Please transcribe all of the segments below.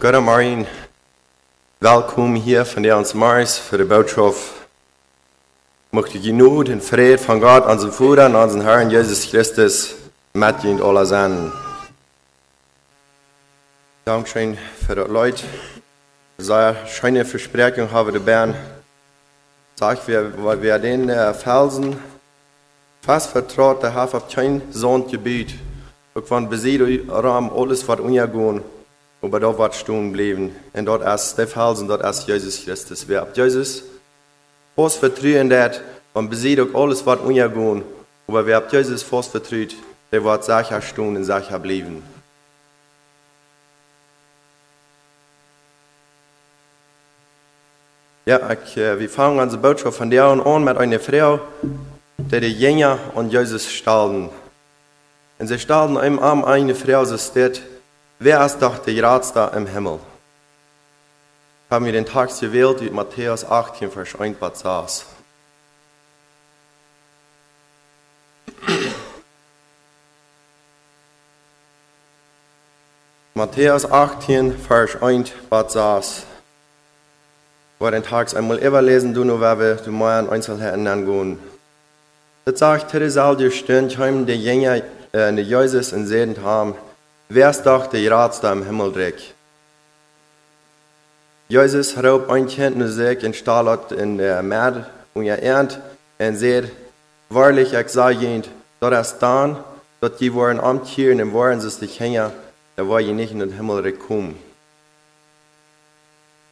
Gott Marien, welkom hier von der uns Mars für die Botschaft. Möchte die Not und Friede von Gott, unserem Vater und unserem Herrn Jesus Christus mit ihnen alle sein. Dankeschön für die Leute. Sehr schöne Versprechung haben die Bern. Sag, wir, wir den äh, Felsen fast vertraut, der hat kein Sohngebiet. Und von Besiedeln alles, was untergehen aber da wird stehen bleiben. Und dort ist der Felsen, dort ist Jesus Christus. Wer ab Jesus fast vertrauen dat, und besiegt alles, was untergehen. Aber wer ab Jesus fast vertraut, der wird sicher stehen und sicher bleiben. Ja, ich, äh, wir fangen unsere Botschaft von der an mit einer Frau, die die Jünger und Jesus stalten. Und sie stalten im Arm eine Frau, so steht, wer ist doch der Ratste im Himmel? Haben wir den Tag gewählt, wie Matthäus 18, Vers 1 bis 6. Matthäus 18, Vers 1 bis 6. Wo den Tags einmal überlesen, du nur, wir du an Einzelheiten angehen. Das sagt, Teresal, die heim die Jünger, äh, die Jesus in Seden haben, wer ist doch der Ratste im Himmel dreck? Jesus hat ein Kind nur sich in Stalat in der Meer und er ernt und sagt, wahrlich, ich sage Ihnen, dort ist dann, dort die waren am Tier und waren sie sich hängen, da war je nicht in den Himmel gekommen.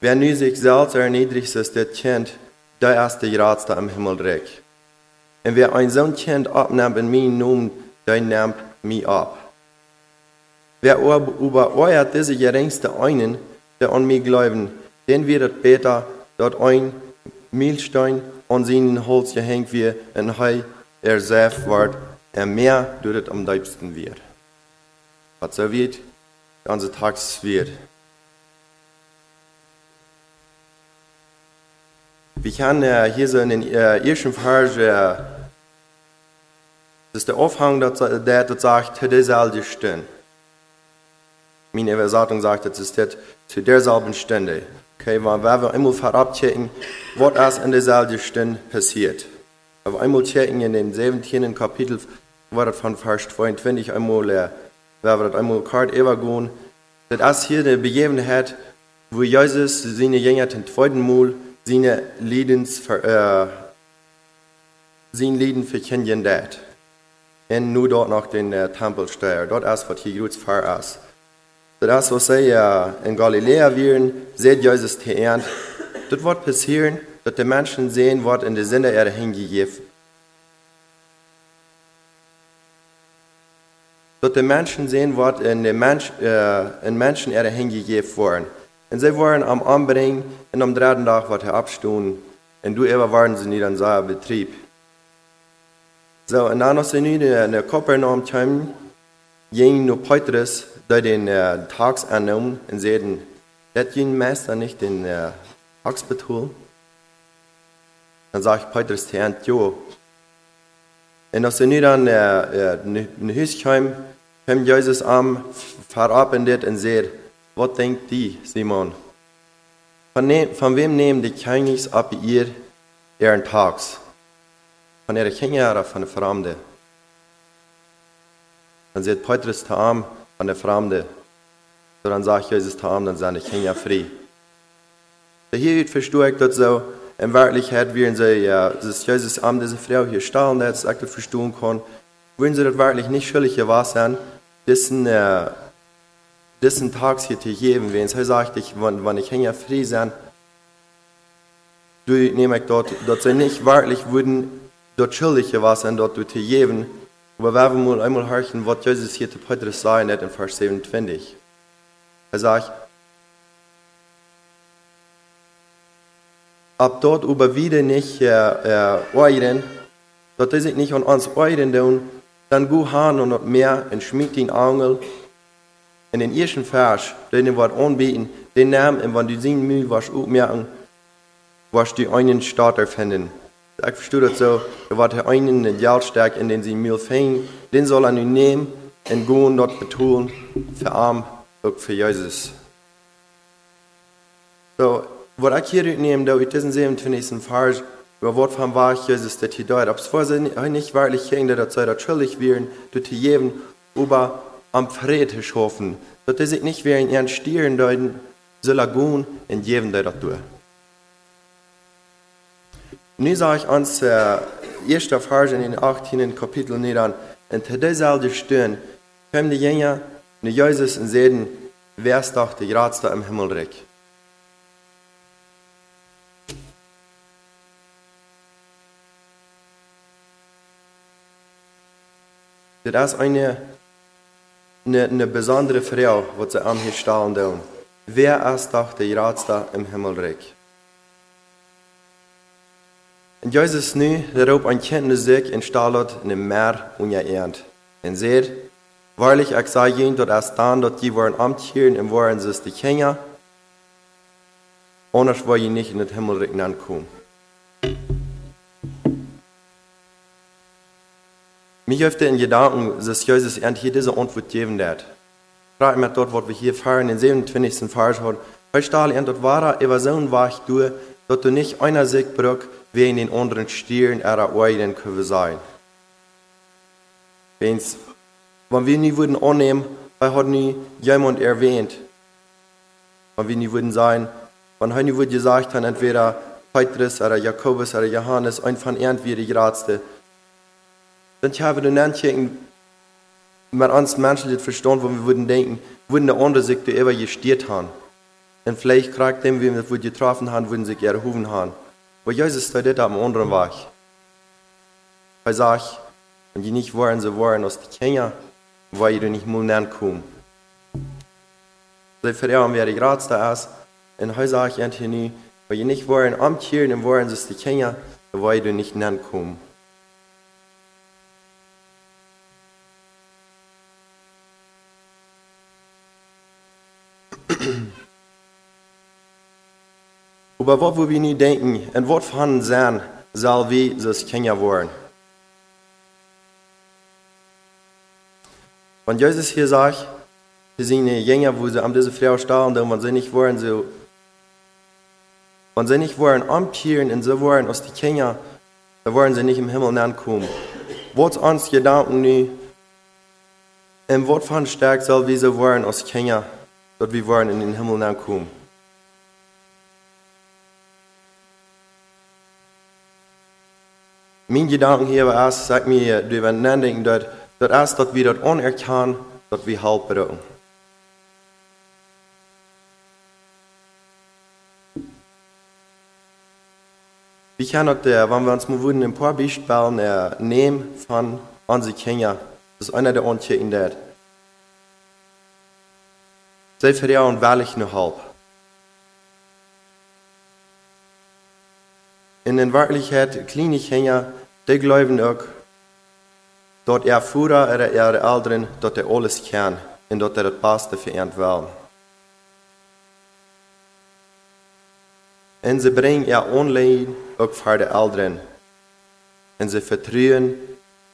Wer nu sich selbst erniedrigt ist, der Kind, der der Ratste am Himmel dreck. Und wer ein so ein Kind abnimmt in meinen Namen, der nimmt mich ab. Wer übereuert diese geringste einen, der an mich glauben, den wird später dort ein Milchstein an seinen Holz gehängt wird und hei er selbst wird, er mehr dort am liebsten wird. Was so wird, ganze Tags wird. Wir können äh, hier so in den äh, ersten Vers, äh, das ist der Aufhang, der, der, der sagt, zu derselben Meine Übersetzung sagt, das ist das, zu derselben Stunde. Okay, weil wir einmal verabchecken, was ist in derselben Stunde passiert. Wenn wir einmal checken in den 17. Kapitel, war das von Vers 22 einmal, äh, wenn wir das einmal kart übergehen, das ist hier die Begebenheit, wo Jesus seine Jünger zum zweiten Mal seine Lebens, äh, sein Leben verkündigen dat. Und nur dort noch den äh, Tempel steuern. Dort ist, was hier gut ist. Das was sie in Galiläa wären, seht Jesus Ernte. Das wird passieren, dass die Menschen sehen, was in der Sinne er hingegeben Dass die Menschen sehen, was in den Mensch, äh, in Menschen er hingegeben worden. Und sie waren am Anbringen und am dritten Tag war er abstunden. Und du immer waren sie nicht an seinem Betrieb. So, und dann als sie in der Kapernaum kamen, nur Petrus, der den äh, Tags annahm und sagten, hat jeden Meister nicht den äh, Tags betul? Dann sagt Petrus zu Herrn, jo. Und als sie nicht an äh, äh, in Haus kamen, kam Jesus am verabschiedet und sagte, was denkt die, Simon? Von, ne von wem nehmen die Königs ab ihr ihren Tags? Von ihrer Kinder oder von der Dann sagt Petrus ihm, von der Fremde. So dann sagt Jesus zu ihm, dann die Kinder frei. Hier wird verstärkt, dass so in Wirklichkeit werden sie, ja, dass Jesus am diese Frau hier dass sie das verstehen kann, würden sie das wirklich nicht schuldig gewesen sein, dessen, äh, diesen Tag hier zu geben, wenn er sagt, ich, wenn, wenn ich hänge frei sein, du nehme ich dort, dort sie nicht wirklich würden, dort schuldig gewesen, dort zu geben, aber wenn wir mal einmal hören, was Jesus hier zu Petrus sagt, in Vers 27. Er sagt, ab dort über wieder nicht äh, äh, euren, dort ist nicht an uns euren tun, dann go han und mehr und schmied den Angel in den ersten Vers, den wir anbieten, den Namen, und wenn du sehen mühl, was aufmerken, was die einen Starter finden. Ich verstehe das so, da wird der einen den Geldstärk in den sie mühl fängt, den soll er nun nehmen und gehen dort betonen, für arm, auch für Jesus. So, wat ik hier uitneem, dat uit diesen 27. Vers, über wat van waar Jesus dat hier deut, ob es vor nicht wahrlich ging, sei dat schuldig wären, du te jeden, über am Friede hoffen, dat is ik nicht weer in ihren Stieren deuten, so lagun in jedem der dat durch. Nu sage ich uns, äh, erster Vers in den 18. Kapitel nieder, zu dieser Stunde kommen die Jünger, und Jesus und sagen, wer ist doch der Gradste im Himmelreich? Das ist eine, eine, eine besondere Frau, die sie am hier stellen. Wer ist doch der Gradste im Himmelreich? En Jesus nu daarop een kennis zich en staat in een meer ongeëerd. En zegt, waarlijk ik zei je dat er staan dat je worden amtieren en worden ze de Kenia, anders wil je niet in het hemmelrijk aankomen. Mich öfter in Gedanken, dass Jesus erst hier diese Antwort geben wird. Frag mich dort, was wir hier fahren, in 27. Vers haben. Weil stahl er dort war, er war so Wach du, dass du nicht einer sich braucht, wie in den anderen Stieren ihrer Ohren können sein. Wenn's, wenn wir nie würden annehmen, weil hat nie jemand erwähnt, wenn wir nie würden sein, wenn heute würde gesagt haben, entweder Petrus oder Jakobus oder Johannes, ein von irgendwie die Gradste, dann haben wir dann mit uns Menschen das verstanden, wo wir würden denken, würden der andere sich da immer gestiert haben. Und vielleicht kriegt dem, wie wir getroffen haben, würden sich erhoben haben. Aber Jesus staat dit am anderen Weg. Hij sagt, wenn die nicht wollen, so wollen aus die Kenia, weil die nicht mal kommen. Sie verärgern, wer die Graz da ist. Und sagt Anthony, weil die nicht wollen, amtieren, dann wollen sie aus die Kenia, weil die nicht kommen. Aber wat wir niet denken en wat van zijn, zal wie zoals Kenia worden. Wenn Jesus hier sagt, für seine Jünger, wo sie an dieser Frau stehen, wenn sie nicht wollen, so, wenn sie nicht wollen amtieren und sie wollen aus die Kenia, dann wollen sie nicht im Himmel ankommen. Was uns Gedanken nu, und was von stark soll wie sie wollen aus Kenia, dort wir wollen in den Himmel ankommen. Mijn gedanken hier was, sagt mir, du wenn nadenken, dat, dat als dat wir dat onerkennen, dat wir helpen doen. Wie kann das, wenn wir uns mal würden, ein paar Beispiele nehmen von unseren Kindern, das ist einer der Antworten dort. Sie vertrauen wirklich nur halb. In der Wirklichkeit, kleine Kinder, die glauben auch, dass er Führer oder ihre Eltern, dass er alles kann und dass er das Beste für ihn will. Und sie bringen ihr Unleid auch für die Eltern. Und sie vertrauen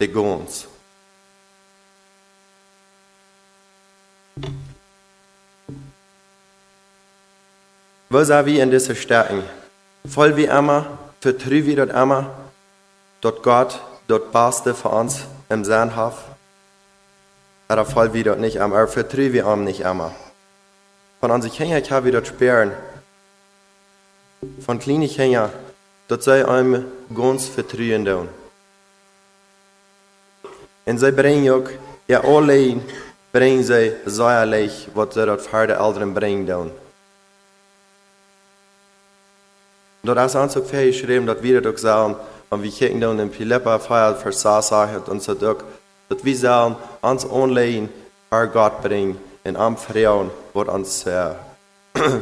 die ganz. Was sind wir in dieser Stärken? Voll wie immer, vertrauen wir das immer, dass Gott das Beste für uns im hat. Aber voll wir das nicht immer, aber vertrauen wir ihm nicht immer. Von unseren Kindern können wir das spüren. Von kleinen Kindern, dass sie ihm ganz vertrauen tun. Und sie bringen auch, ja allein, bringen sie säuerlich, was sie dort für die Eltern bringen tun. Dat is ons ook veel geschreven dat we dat ook zeggen, en we kijken dan in Philippa 5 vers 6 zegt ons dat ook, dat we zeggen, ons online haar God brengen en am vrouwen wat ons, uh,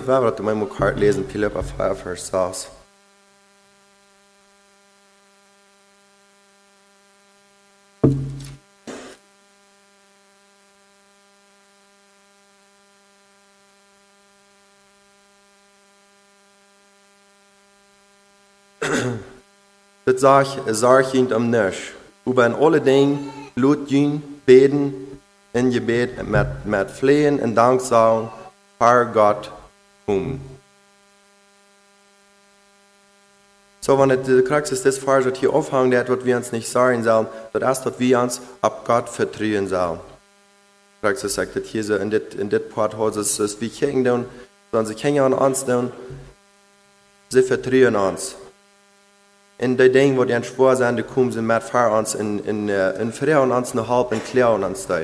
waar we dat mij moet hard lezen, Philippa 5 vers 6. Zag je am Nisch. Über in alle Dingen lut jün beten in Gebet mit, mit Flehen und Danksagen, Herr Gott, um. So, wenn die Praxis des Falls dat hier aufhängen, dat wat wir uns nicht sagen sollen, dat erst wat wir uns ab Gott vertrauen sollen. Praxis sagt dat hier so in dit, in dit Part es, es wie tun, sondern sie kennen uns sie vertrauen uns. In wo die ein Spur sind, die kommen sie mit für uns in, in, in Vertrauen uns noch halb und klären uns da.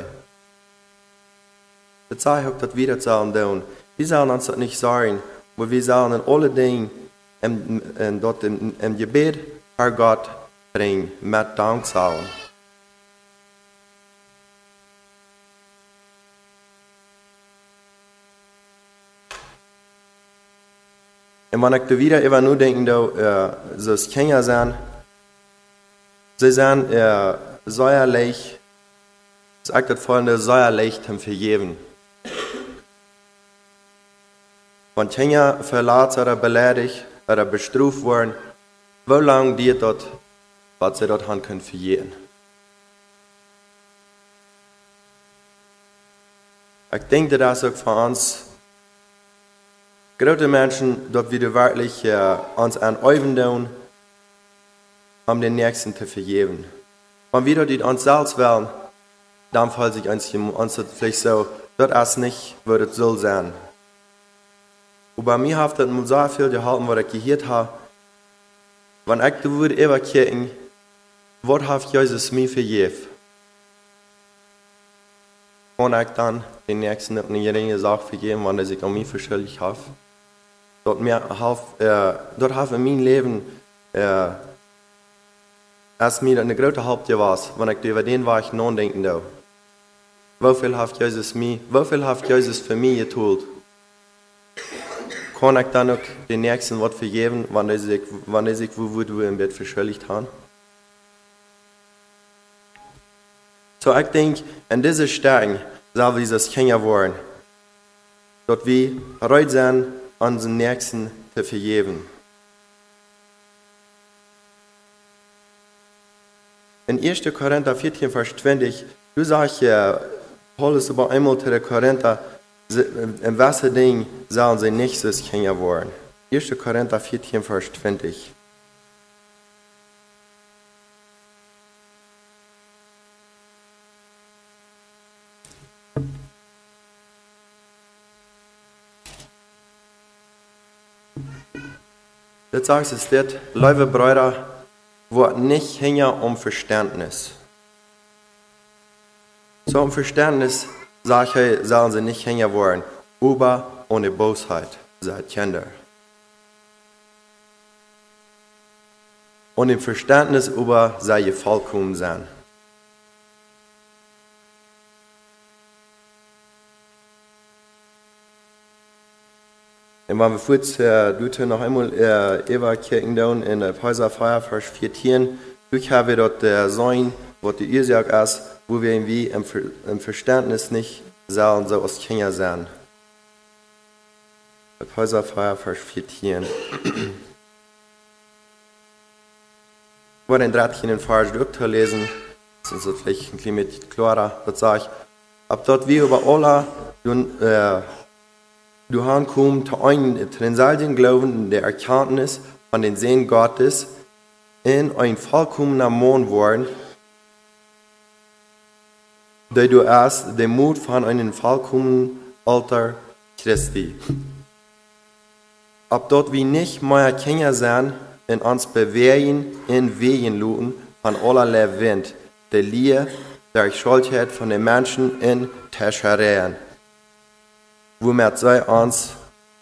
Das zeigt auch, dass wir das sollen tun. Wir sollen uns das nicht sagen, aber wir sollen in alle Dinge en, en dat in, in gebed haar God bring met dankzalen. Er even nu denk, dat uh, zoals Kenia zijn, ze zijn uh, säuerlich, sagt das folgende, säuerlich hem vergeben. Wenn Kenia verlaat oder beleidigt, oder bestraft worden, wie lange diet dat, was sie dort haben können verjähren. Ich denke, dass auch für uns große Menschen, dort wir wirklich äh, uns an Euven tun, um den Nächsten zu vergeben. Wenn wir dort uns selbst wollen, dann fällt sich uns, uns vielleicht so, dort erst nicht, würde es so sein. Und bei mir hat das so viel gehalten, was ich gehört habe. Wenn ich die Wort überkirchen, was Jesus mir vergeben? Kann ich dann den Nächsten eine geringe Sache vergeben, wenn er sich an mich verschuldigt hat? Dort, mir, äh, dort ich mein Leben äh, erst mir eine große Hauptjahr war, wenn ich über den war ich nachdenken darf. Wie viel hat Jesus mir, viel hat Jesus für mich getan? kann ich dann auch den nächsten Wort vergeben, wann er sich, wann er sich wo du im Bett verschuldigt haben. So, ich denke, in diese Stärken soll das Kinder wollen, dort wir bereit sein, unseren Nächsten zu vergeben. In 1. Korinther 14, Vers 20, du sagst ja, Paulus über einmal zu den Korinther, in welche Ding sollen sie nicht so Kinder werden? 1. Korinther 14, Vers 20. Sagt es dort, liebe Brüder, wird nicht hängen um Verständnis. So um Verständnis Sache sollen sie nicht hängen wollen, aber ohne Bosheit seid Kinder. Und im Verständnis über sei ihr vollkommen sein. Und wenn wir kurz äh, du noch einmal äh, Eva Kirchen down in der Häuser Feier Vers 14, ich habe dort der Sein, was die Ursache ist, wo wir irgendwie im, Ver im Verständnis nicht sollen so aus Kenia sein. Häuserfeuer Vers 14. Ich wollte den Drahtchen in Vers durchlesen, sind so vielleicht ein bisschen klarer, das sage ich. Ab dort wie über Allah, du, äh, du hankommst zu einem Trensalien Glauben der Erkenntnis von den Sehen Gottes in ein vollkommener Mond worden, da du erst den Mut von einem vollkommenen Alter Christi. Ob dort wie nicht mehr Kinder sein, in uns bewegen, in Wegen luten, von allerlei Wind, der Liebe, der Schuld von den Menschen in Teschereien, womit sie uns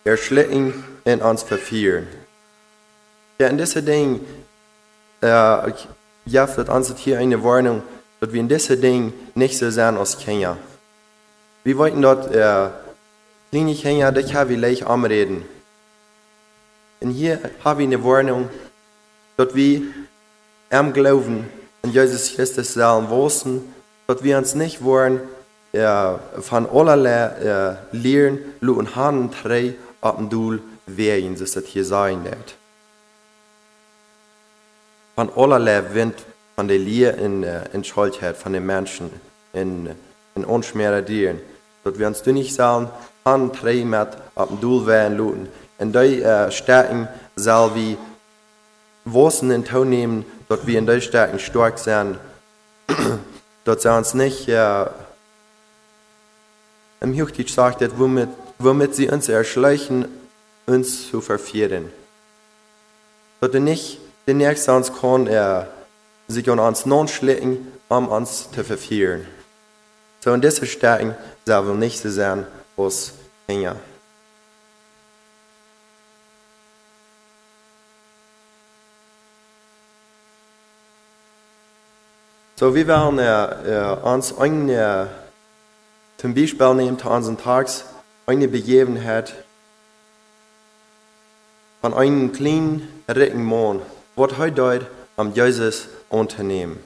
erschlecken und uns verführen. Ja, in diesen Dingen, äh, ja, wird uns hier eine Warnung, dass wir in diesen Dingen nicht so sein als Kinder. Wir wollten dort äh, kleine Kinder, das haben wir leicht anreden. Und hier haben wir eine Warnung, dass wir am Glauben an Jesus Christus sollen wissen, dass wir uns nicht wollen, äh, von allerlei äh, Lehren, und Hanen drei ab dem Duel wehren, dass das hier sein wird. Von allerlei Wind van de leer in, in Schuld von den Menschen, in, in ons meer dieren. Dat we ons toen niet zullen met op het doel werden laten. En die uh, stärken zal we Wissen in Tau nehmen, dass wir in der Stärken stark sind, dass sie uns nicht äh, im Hochdeutsch sagt, dass womit, womit sie uns erschleichen, uns zu. Dass er nicht den nächsten kann, er sich an uns non schlecken, um uns zu verführen. So in dieser Stärken soll wir nicht so sein, was Hänger. So, wir werden äh, äh, uns eine, zum Beispiel nehmen zu unseren Tags eine Begebenheit von einem kleinen, ricken Mann, was heute dort am Jesus unternehmen.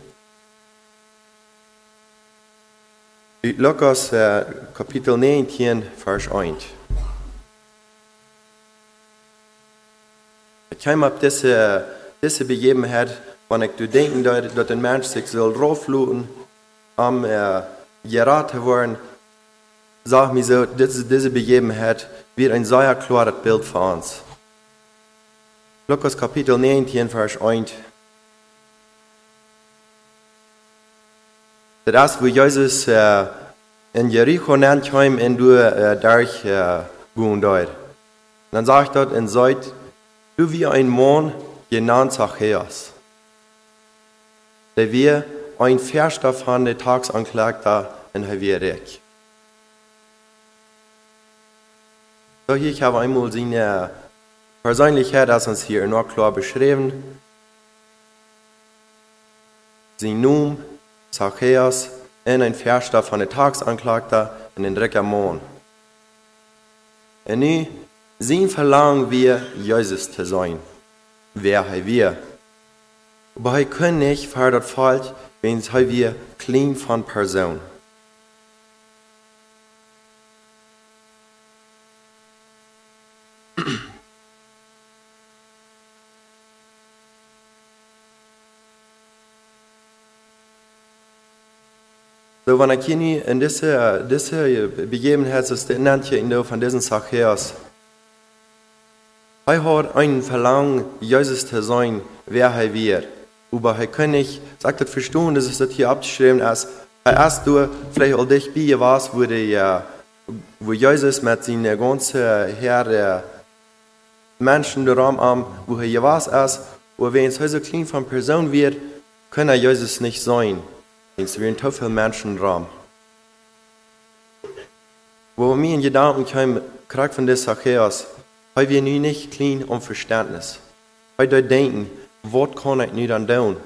Lukas äh, Kapitel 19, Vers 1. Ich kam auf diese, diese Begebenheit wenn ik denken dat, dat een mens zich zal raufluten, om uh, geraten te worden, sag mir so, diese, diese Begebenheit wird ein sehr klares Bild für uns. Lukas Kapitel 19, Vers 1. Das wo Jesus äh, in Jericho nennt, und du äh, durch äh, gehen dort. Dann sagt dort in Seid, du wie ein Mann genannt Zachäus der wir ein Verstoff haben, der Tagsanklagter in Havierek. So hier, ich habe einmal seine Persönlichkeit, das uns hier noch klar beschrieben. Sein Name, Zachäus, und ein Verstoff von der Tagsanklagter in den dritten Mond. Und nun, sein verlangen wir, Jesus zu sein. Wer er wir? Aber hij kan niet voor dat valt, wens hij weer clean van persoon. So, wenn ich hier in dieser, dieser Begebenheit, das nennt hier in der von diesen Zachäus, er hat einen Verlangen, Jesus zu sein, wer er wird. Aber Herr König sagt das verstehen, dass es das hier abgeschrieben ist. Er erst du vielleicht all dich bei was, wo, der, wo Jesus mit seinen ganzen Herr Menschen darum am, wo er was ist. Und wenn es so klein von Person wird, kann er Jesus nicht sein. Es werden so viele Menschen dran. Wo mir in Gedanken kam, kriegt von der Zachäus, weil wir nu nicht klein um Verständnis. Weil wir denken, was kann ich dann tun?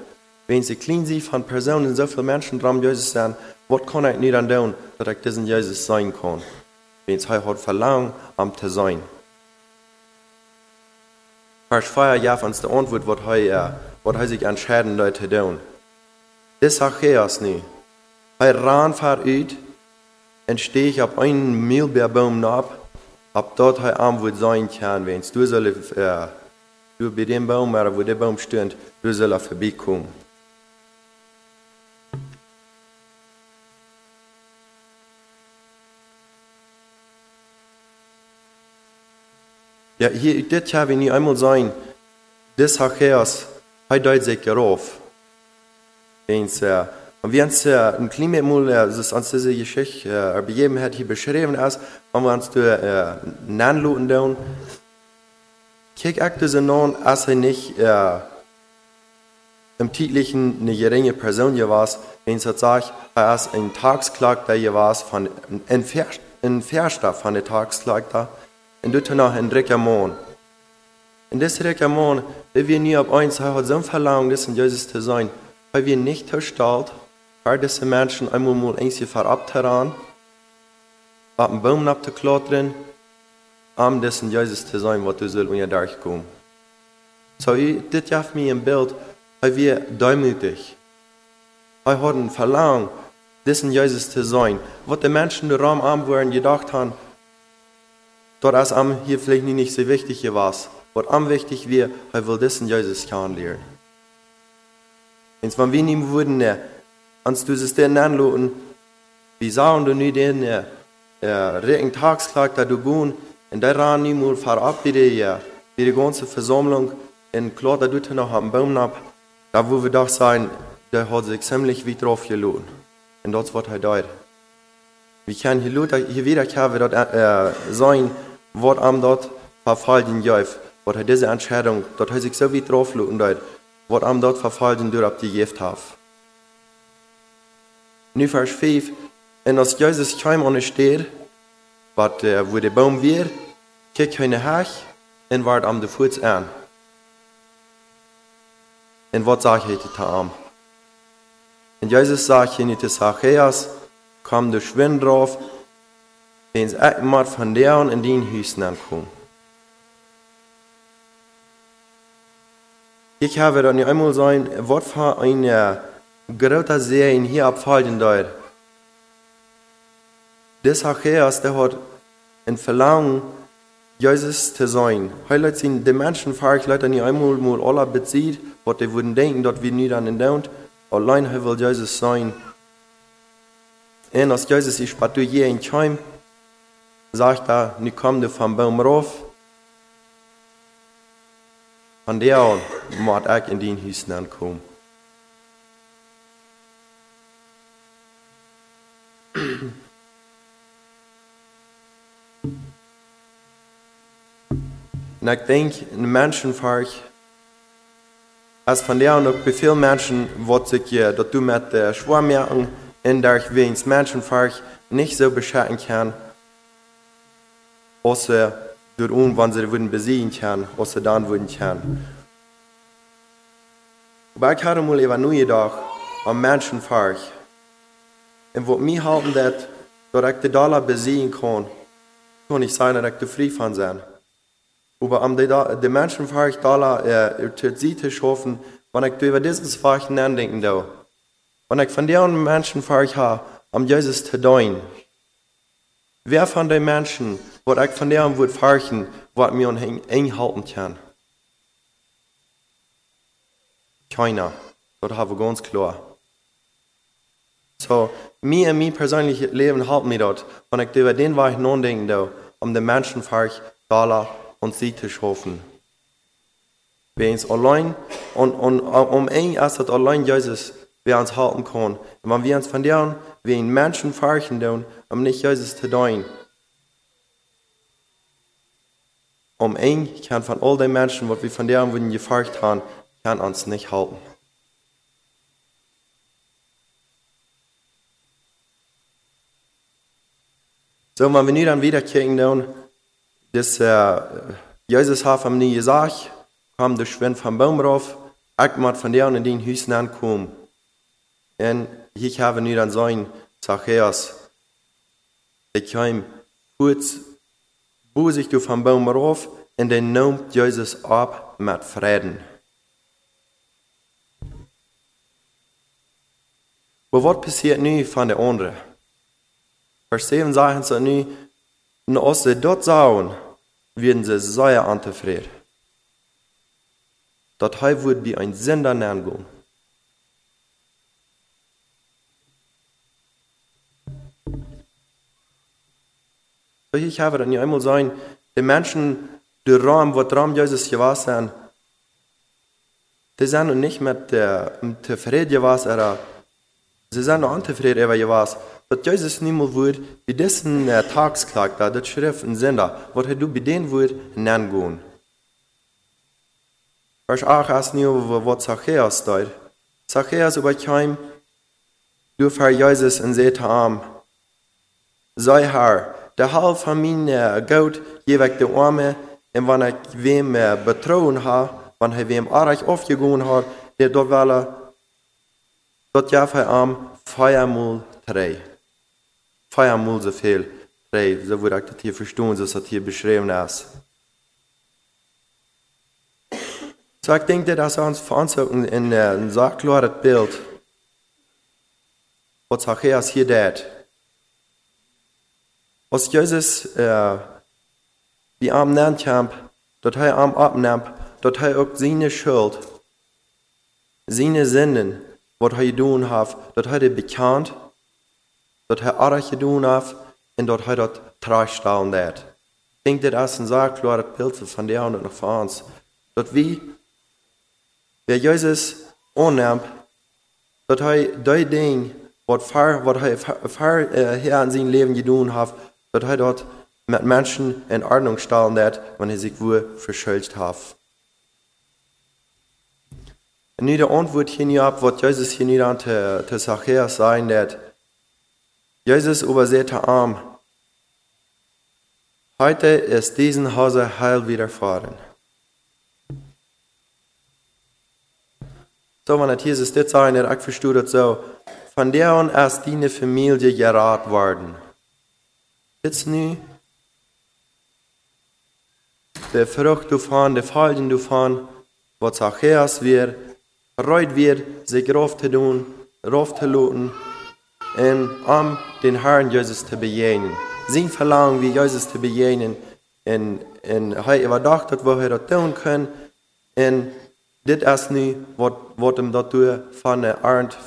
Wenn sie klein sind von Personen, so viele Menschen dran Jesus sind, was kann ich dann tun, dass ich diesen Jesus sein kann? Wenn es heute verlangt, am zu sein. Vers 4 ja uns die Antwort, was er, was sich entscheiden Leute tun. Sagt er nicht. Er ran und stehe ich auf einen Milbeerbaum ab, ab dort er am wird sein kann, wenn du soll, äh, du bei dem Baum, wo der Baum steht, du soll er vorbeikommen. Ja, hier, das ja, wenn ich einmal sein, das Zachäus, er deut sich darauf. Äh, und wenn es äh, ein Klima mal, äh, das uns diese Geschichte, äh, Begebenheit hier beschrieben ist, wenn wir uns da, äh, nennen lassen, kijk ich das an, als er nicht, äh, im Titellichen eine geringe Person war, wenn es sagt, er ist ein Tagsklagter war, von, ein, Ver, ein Verster von der Tagsklagter, en du tar en dricka mån. In dricka mån, det vi nu av eins har so verlangt, das in Jesus zu sein, weil wir nicht verstalt, weil diese Menschen einmal mal eins verab heran, ab dem Baum abzuklottern, das in Jesus zu sein, was du sollst, wenn ihr durchkommen. So, das gibt mir ein Bild, weil wir demütig, wir haben verlangt, das in Jesus zu sein, was die Menschen im Raum am waren gedacht haben, Dort ist am hier vielleicht nicht so wichtig was. Was am wichtig wäre, er will das in Jesus kennenlernen. Und wenn wir nicht würden, ne, ans du es denn anlassen, wie sagen du nicht den, äh, regen Tagsklag, da du gehen, und der ran vorab bei der, bei der ganzen Versammlung, En klar, dat hij nog een boom op. Daar wo we doch zijn, daar had zich ziemlich wie drauf. En dat is wat hij deed. We kunnen hier, later, hier wieder hebben dat uh, zijn, wat am dat verfallen. Wat hij deze Entscheidung, dat hij zich so wie drauf deed. Wat am dat verfallen door op die gift heeft. Nu vers 5. En als Jezus kwam aan de steer, wat uh, wo de boom weer, hij naar haag en waard am de voets aan. En wat zag hij te am? En Jezus sagt hier niet te Zacchaeus, kom de schwind drauf, eens ik maar van der in die huis aankomen. Ich habe dann einmal so ein Wort von einer großen See in hier abfallen dort. Der Zacchaeus, der hat ein Verlangen, Jesus zu sein. Heute sind die Menschen, fahre ich leider nicht einmal mal alle bezieht, was die würden denken, dass wir nicht an den Daunt. Allein er will Jesus sein. Und als Jesus ist bei dir in Keim, sagt er, nu komm du vom Baum rauf. Von der an muss ich in den Hüsten ankommen. En ik denk, een mensenvark, als der an ook bij veel mensen wat ik je dat du met de schwaarmerken en daar weens mensenvark niet zo beschatten kan, als ze door ons, wanneer ze worden bezien kan, als ze dan worden kan. Maar ik had hem even nu dag aan mensenvark. En wat mij helpen dat, dat ik de dollar bezien kan, kan ik zijn dat ik tevreden van zijn. Aber am de, de mensen waar ik dollar uh, te zien schaffen, wanneer ik über dieses Fach nachdenken da. Wanneer ik van die mensen waar ik ha, am Jesus te doen. Wer von den Menschen, wat ik van deren wird farchen, wat mir an eng halten kann? Keiner. Das habe ganz klar. So, mir und mein persönliches Leben halten mir dort, wenn ich über den Weg nachdenken da, um den Menschen farch, Dollar und sie zu schaffen. Wir uns allein, und, und um ein erst allein Jesus, wir uns halten können. Und wenn wir uns von deren, wir in Menschen farchen tun, um nicht Jesus zu tun. Um ein kann von all den Menschen, was wir von deren wurden gefarcht haben, kann uns nicht halten. So, wenn wir nu dann wieder kicken, dann, das, äh, Jesus hat am nie gesagt, kam der Schwind vom Baum rauf, ich von der in den Hüsten ankommen. Und ich habe nu dann sagen, Zachäus, ich kam kurz, wo sich du vom Baum rauf, und dann nimmt Jesus ab mit Frieden. Aber was passiert nu von der anderen? Vers 7 sagen sie nu, und als sie dort sahen, werden sie sehr unzufrieden. Dat hij wird wie ein Sender nennen. Habe dann ja einmal sagen, die Menschen, die Raum, wo Raum Jesus gewahr sind, die sind mit der, mit der Friede gewahr, aber sie sind noch unzufrieden über gewahr. Dat Jesus niemand wordt bij deze uh, taaksklag, dat dat schrift en zender, wat hij doet bij den woord nennen gaan. Vers 8 is nu over wat Zacchaeus staat. Zacchaeus überkam durch Herr Jesus und sagte ihm, sei Herr, halb von meinem Geld gebe ich den Armen, und wenn ich wem betrogen habe, wenn ich wem Arach aufgegangen habe, der dort will, dort gab er ihm viermal drei. Viermal so viel drei, so würde ich das hier verstehen, so das hier beschrieben ist. So ich denke, das ist uns veranzogen in ein sehr klares Bild, was Zacchaeus hier tut. Als Jesus äh, die Arm nennt, dass er Arm abnimmt, dass er auch seine Schuld, seine Sünden, was er getan hat, dass er bekannt, dass er alles getan hat und dass er das tragstellen hat. Ich denke, das ist ein sehr klares Bild von der und von uns. Dass wir wer Jesus annimmt, dass er die Dinge, was er, was er äh, hier in seinem Leben getan hat, dass er dort mit Menschen in Ordnung stellen wird, wenn er sich wohl verschuldet hat. Und nu de antwoord hier op wat Jezus hier niet aan te, Zacchaeus zei, dat Jezus überseht arm. Heute ist diesen Hause Heil widerfahren. So, wenn Jesus zei, dat ik verstehe dat zo, von der an ist deine Familie gerat worden. Nu, de Frucht davon, de Falten davon, was Zacchaeus wird, reut wir, sich rauf zu tun, rauf zu lassen, und um den Herrn Jesus zu begegnen. Sein Verlangen, wie Jesus zu begegnen, und, und er überdacht wo er das tun kann, und dit is nu wat, wat hem dat doet van de arend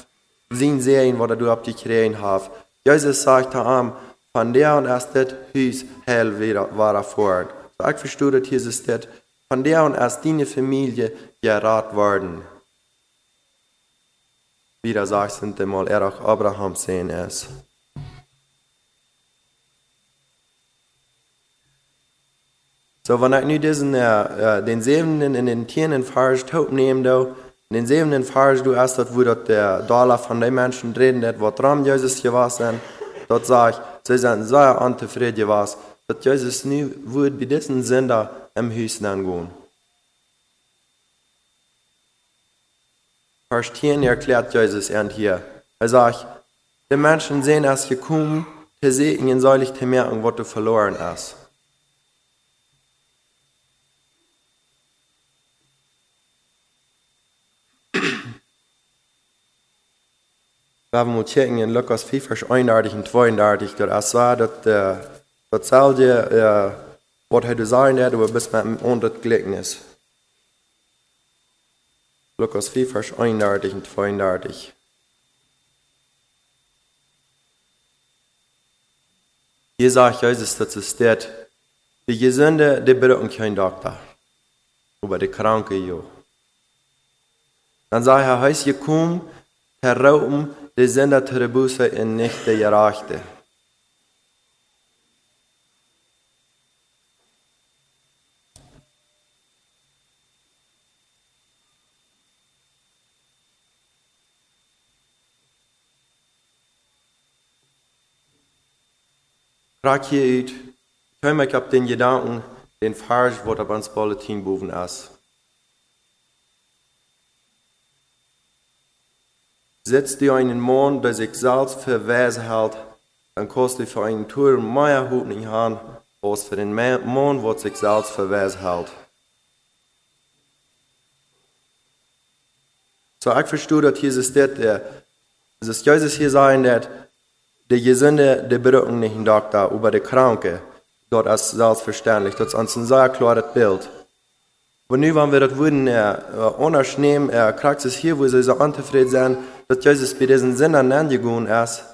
zien sehen, wat er op die gekregen heeft. Van der und erst dit huis heil wieder war fort. So ich verstehe, dass Jesus dit, von der und erst deine Familie gerat worden wieder sagst du mal, er auch Abraham sehen ist. So, wenn ich nu diesen, äh, den siebenten in den tieren Vers taub nehme, do, in den siebenten Vers, du dort, wo dort der Dollar von den Menschen reden, das, was dran Jesus gewesen dort sag ich, sie sind sehr unzufrieden gewesen, dass Jesus bei diesen Sünder im Haus gehen. Vers 10 erklärt Jesus und hier. Er sagt, die Menschen sehen es gekommen, zu segnen soll ich te merken, was du verloren hast. Wir haben uns in Lukas 4, Vers 31 und 32, dort er sagt, dass, äh, das zählt dir, äh, was er sagen hat, aber bis man unter Gleichnis. Lukas 4, Vers 31 und 32. Hier sagt Jesus, dass es steht, die Gesunde, die brauchen keinen Doktor, aber die Kranke, jo. Dann sagt er, heißt ihr komm, heraum, die Sünder zu Buße in nicht der Gerechte. Frag hier uit, kom ik op den gedanken, den Vers wordt op ons bulletin boven is. Setzt dir einen Mann, der sich selbst für weise hält, dann kostet für einen Tour mehr Hut nicht an, als für den Mann, der sich selbst für weise hält. So, ich verstehe, dass Jesus steht, der, dass Jesus hier sagen, dass de Gesunde, de brauchen nicht einen Doktor, aber die Kranke, dort ist selbstverständlich. Das ist ein sehr klares Bild. Und nu, wenn wir das äh, anders nehmen, äh, kriegt es hier, wo sie so unzufrieden sind, dass Jesus bei diesen Sündern angegangen ist.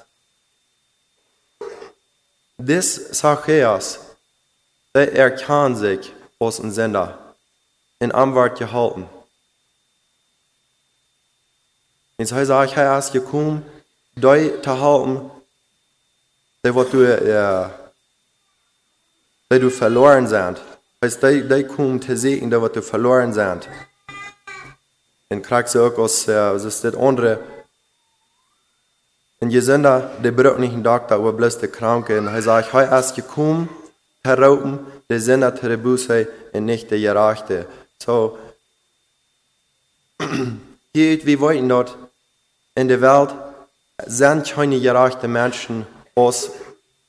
Das Zacchaeus, der erkannt sich als ein Sünder, in Anwart gehalten. Und ich, er ist gekommen, die zu halten, det wat du, ja, det du verloren sind. Als de, de komt te zien dat wat du verloren sind. En krijg ze ook als, andere. En je zender, de braucht nicht einen Doktor, aber bloß der Kranke. Und er sagt, hij is gekommen, herauten, de zender te rebusen en nicht der Gerechte. So, hier, wir wollen dort in der Welt sind keine gerechte Menschen, oss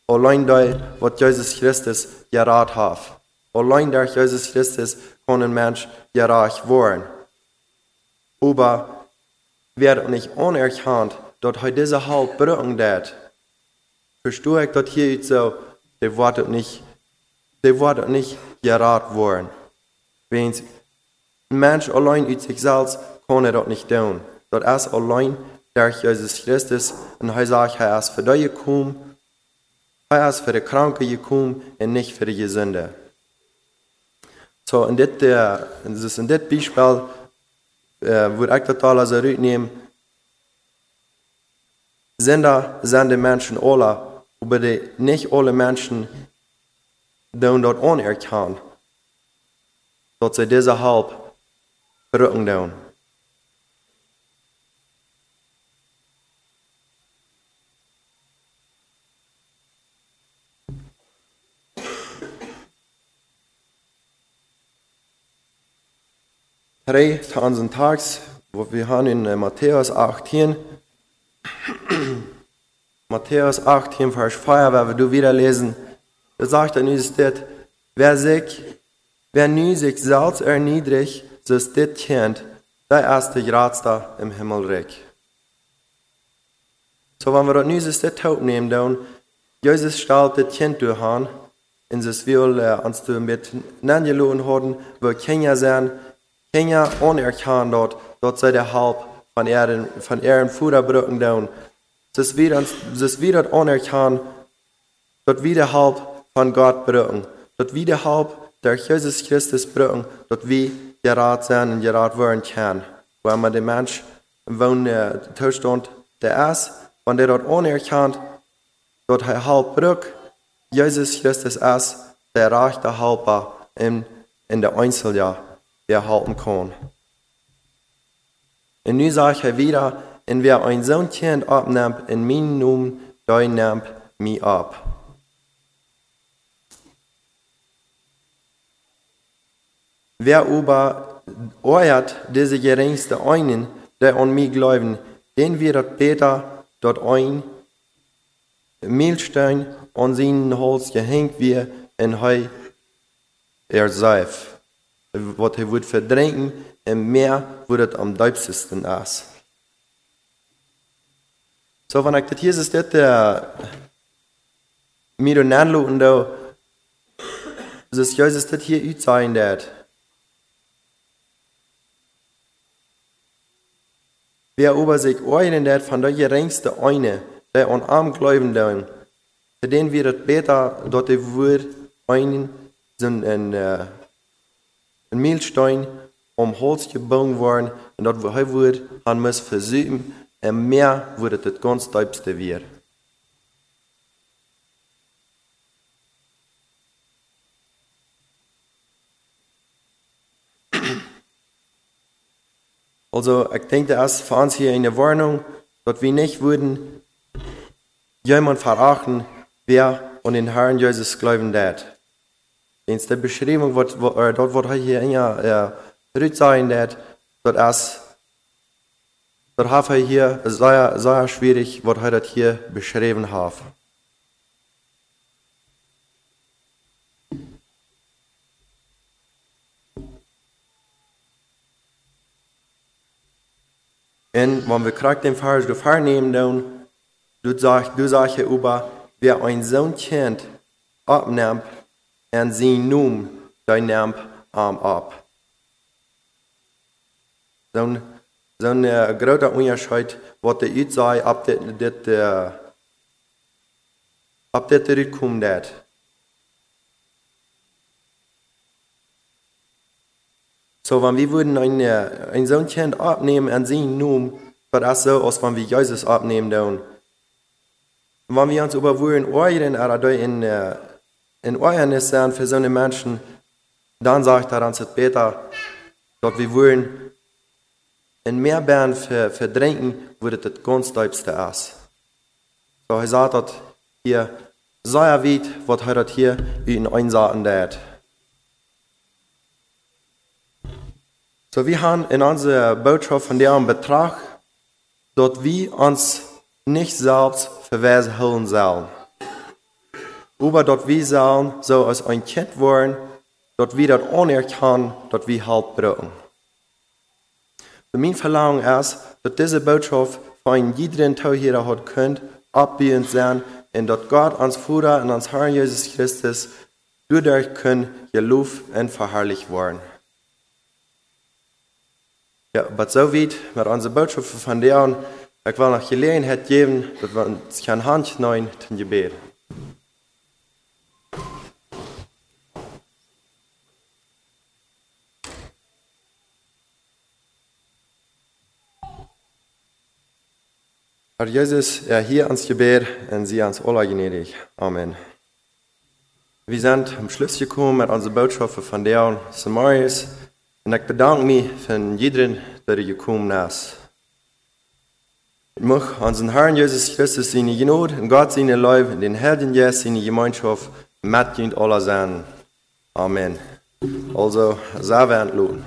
allein da, was Jesus Christus gerat hat. Allein durch Jesus Christus kann ein Mensch gerecht werden. Aber wird nicht anerkannt, dass er diese Halt brauchen wird. Verstehe ich, dass hier so, der wird nicht, der wird nicht gerat worden. Wenn ein Mensch allein aus sich selbst kann er das nicht tun. Das ist allein durch Jesus Christus und er sagt, er ist für dich gekommen, er ist für die Kranke gekommen und nicht für die Gesünde. So, in dit, uh, dus in dit Beispiel uh, wil ik dat al als een uitnemen. Zijn da zijn de mensen alle, maar de, niet alle mensen doen dat onerkannt. Dat ze deze hulp brücken doen. Drei unseren Tags, wo wir haben in äh, Matthäus 18, Matthäus 18, Vers 4, wenn wir du wieder lesen, da sagt er uns das, wer sich, wer nu sich selbst erniedrigt, so ist das kennt, der erste Gradster im Himmelreich. So, wenn wir das nu das Taub nehmen, dann, Jesus stellt das Kind durch an, und es will äh, uns mit Nangelohn haben, wo Kinder sein, Kinder onerkannt dort, dort sei der Halb von ihren, von ihren Futterbrücken down. Es wird, es wird onerkannt, dort wieder Halb von Gott brücken. Dort wieder Halb der Jesus Christus brücken, dort wie der Rat sein und der Rat werden kann. Wo man den Mensch wohnt, der Zustand der ist, wenn der dort onerkannt, dort er Halb brück, Jesus Christus ist der rechte Halber in, in der Einzeljahr erhalten kann. Und nu sage ich wieder, und wer ein Sohn Kind abnimmt, in meinen Namen, der nimmt mich ab. Wer aber euert diese geringste einen, der an mich glauben, den wird Peter dort ein Mehlstein an seinen Hals gehängt wie en hij er seif. Wat hij wordt verdrinken en meer wordt het am duipstesten is. So, wenn ich das hier ist, das der mir und anloten da, das Jesus das hier uitzeigen dat. Wer über sich einen dat von der geringste eine, der an arm glauben da, für den wird es besser, dort er wird einen, so ein, ein, ein Mehlstein um Holz gebaut worden, und dort wo er wird, han muss versuchen, und mehr wird es das ganz deutlichste wird. Also, ich denke, das ist für uns hier eine Warnung, dass wir nicht würden jemand verachten, wer an den Herrn Jesus glauben wird. In der Beschreibung, wat, wat, äh, dort wird hier ja, äh, sein, dass das dort hat er hier sehr, sehr schwierig, was er hier beschrieben hat. Und wenn wir gerade den Vers durchnehmen, dann, du sagst, du sagst über, wer ein Sohn kennt, abnimmt, sie nun, der nimmt arm ab. So ein, ein äh, großer Unterschied, was der Ut sei, ab det, det, äh, ab det zurückkommt. Det. So, wenn wir würden ein, äh, ein Kind abnehmen und sie nun, wird das so, als wenn wir Jesus abnehmen dann. Wenn wir uns über wollen, euren oder in, äh, in Euernis sein für so eine Menschen, dann sagt er uns später, dass wir wollen in mehr Bern für, verdrängen, würde das ganz deutlichste ist. So, er sagt dass hier, sei er weit, was er das hier in einsaten dat. So, wir haben in unserer Botschaft von der Betrag, dass wir uns nicht selbst verweisen sollen. Aber dort wir sollen so als ein Kind worden, dort wir das anerkennen, dort wir halt brauchen. Und mein Verlangen ist, dass diese Botschaft von jedem Tauhierer hat könnt, abbiehend sein, und dass Gott uns Vater und uns Herrn Jesus Christus dadurch können gelobt und verherrlicht werden. Ja, aber so weit mit unserer Botschaft von der ich will noch Gelegenheit geben, dass wir uns eine Hand nehmen zum Gebet. Herr Jesus, er hier ans Gebet und sie ans aller gnädig. Amen. Wir sind am Schluss gekommen mit unserer Botschaft von der Samarias und ich bedanke mich für jeden, der gekommen ist. Ich möchte unseren Herrn Jesus Christus seine Gnade und Gott seine Liebe und den Herrn Jesus seine Gemeinschaft mit und aller sein. Amen. Also, sehr werden lohnen.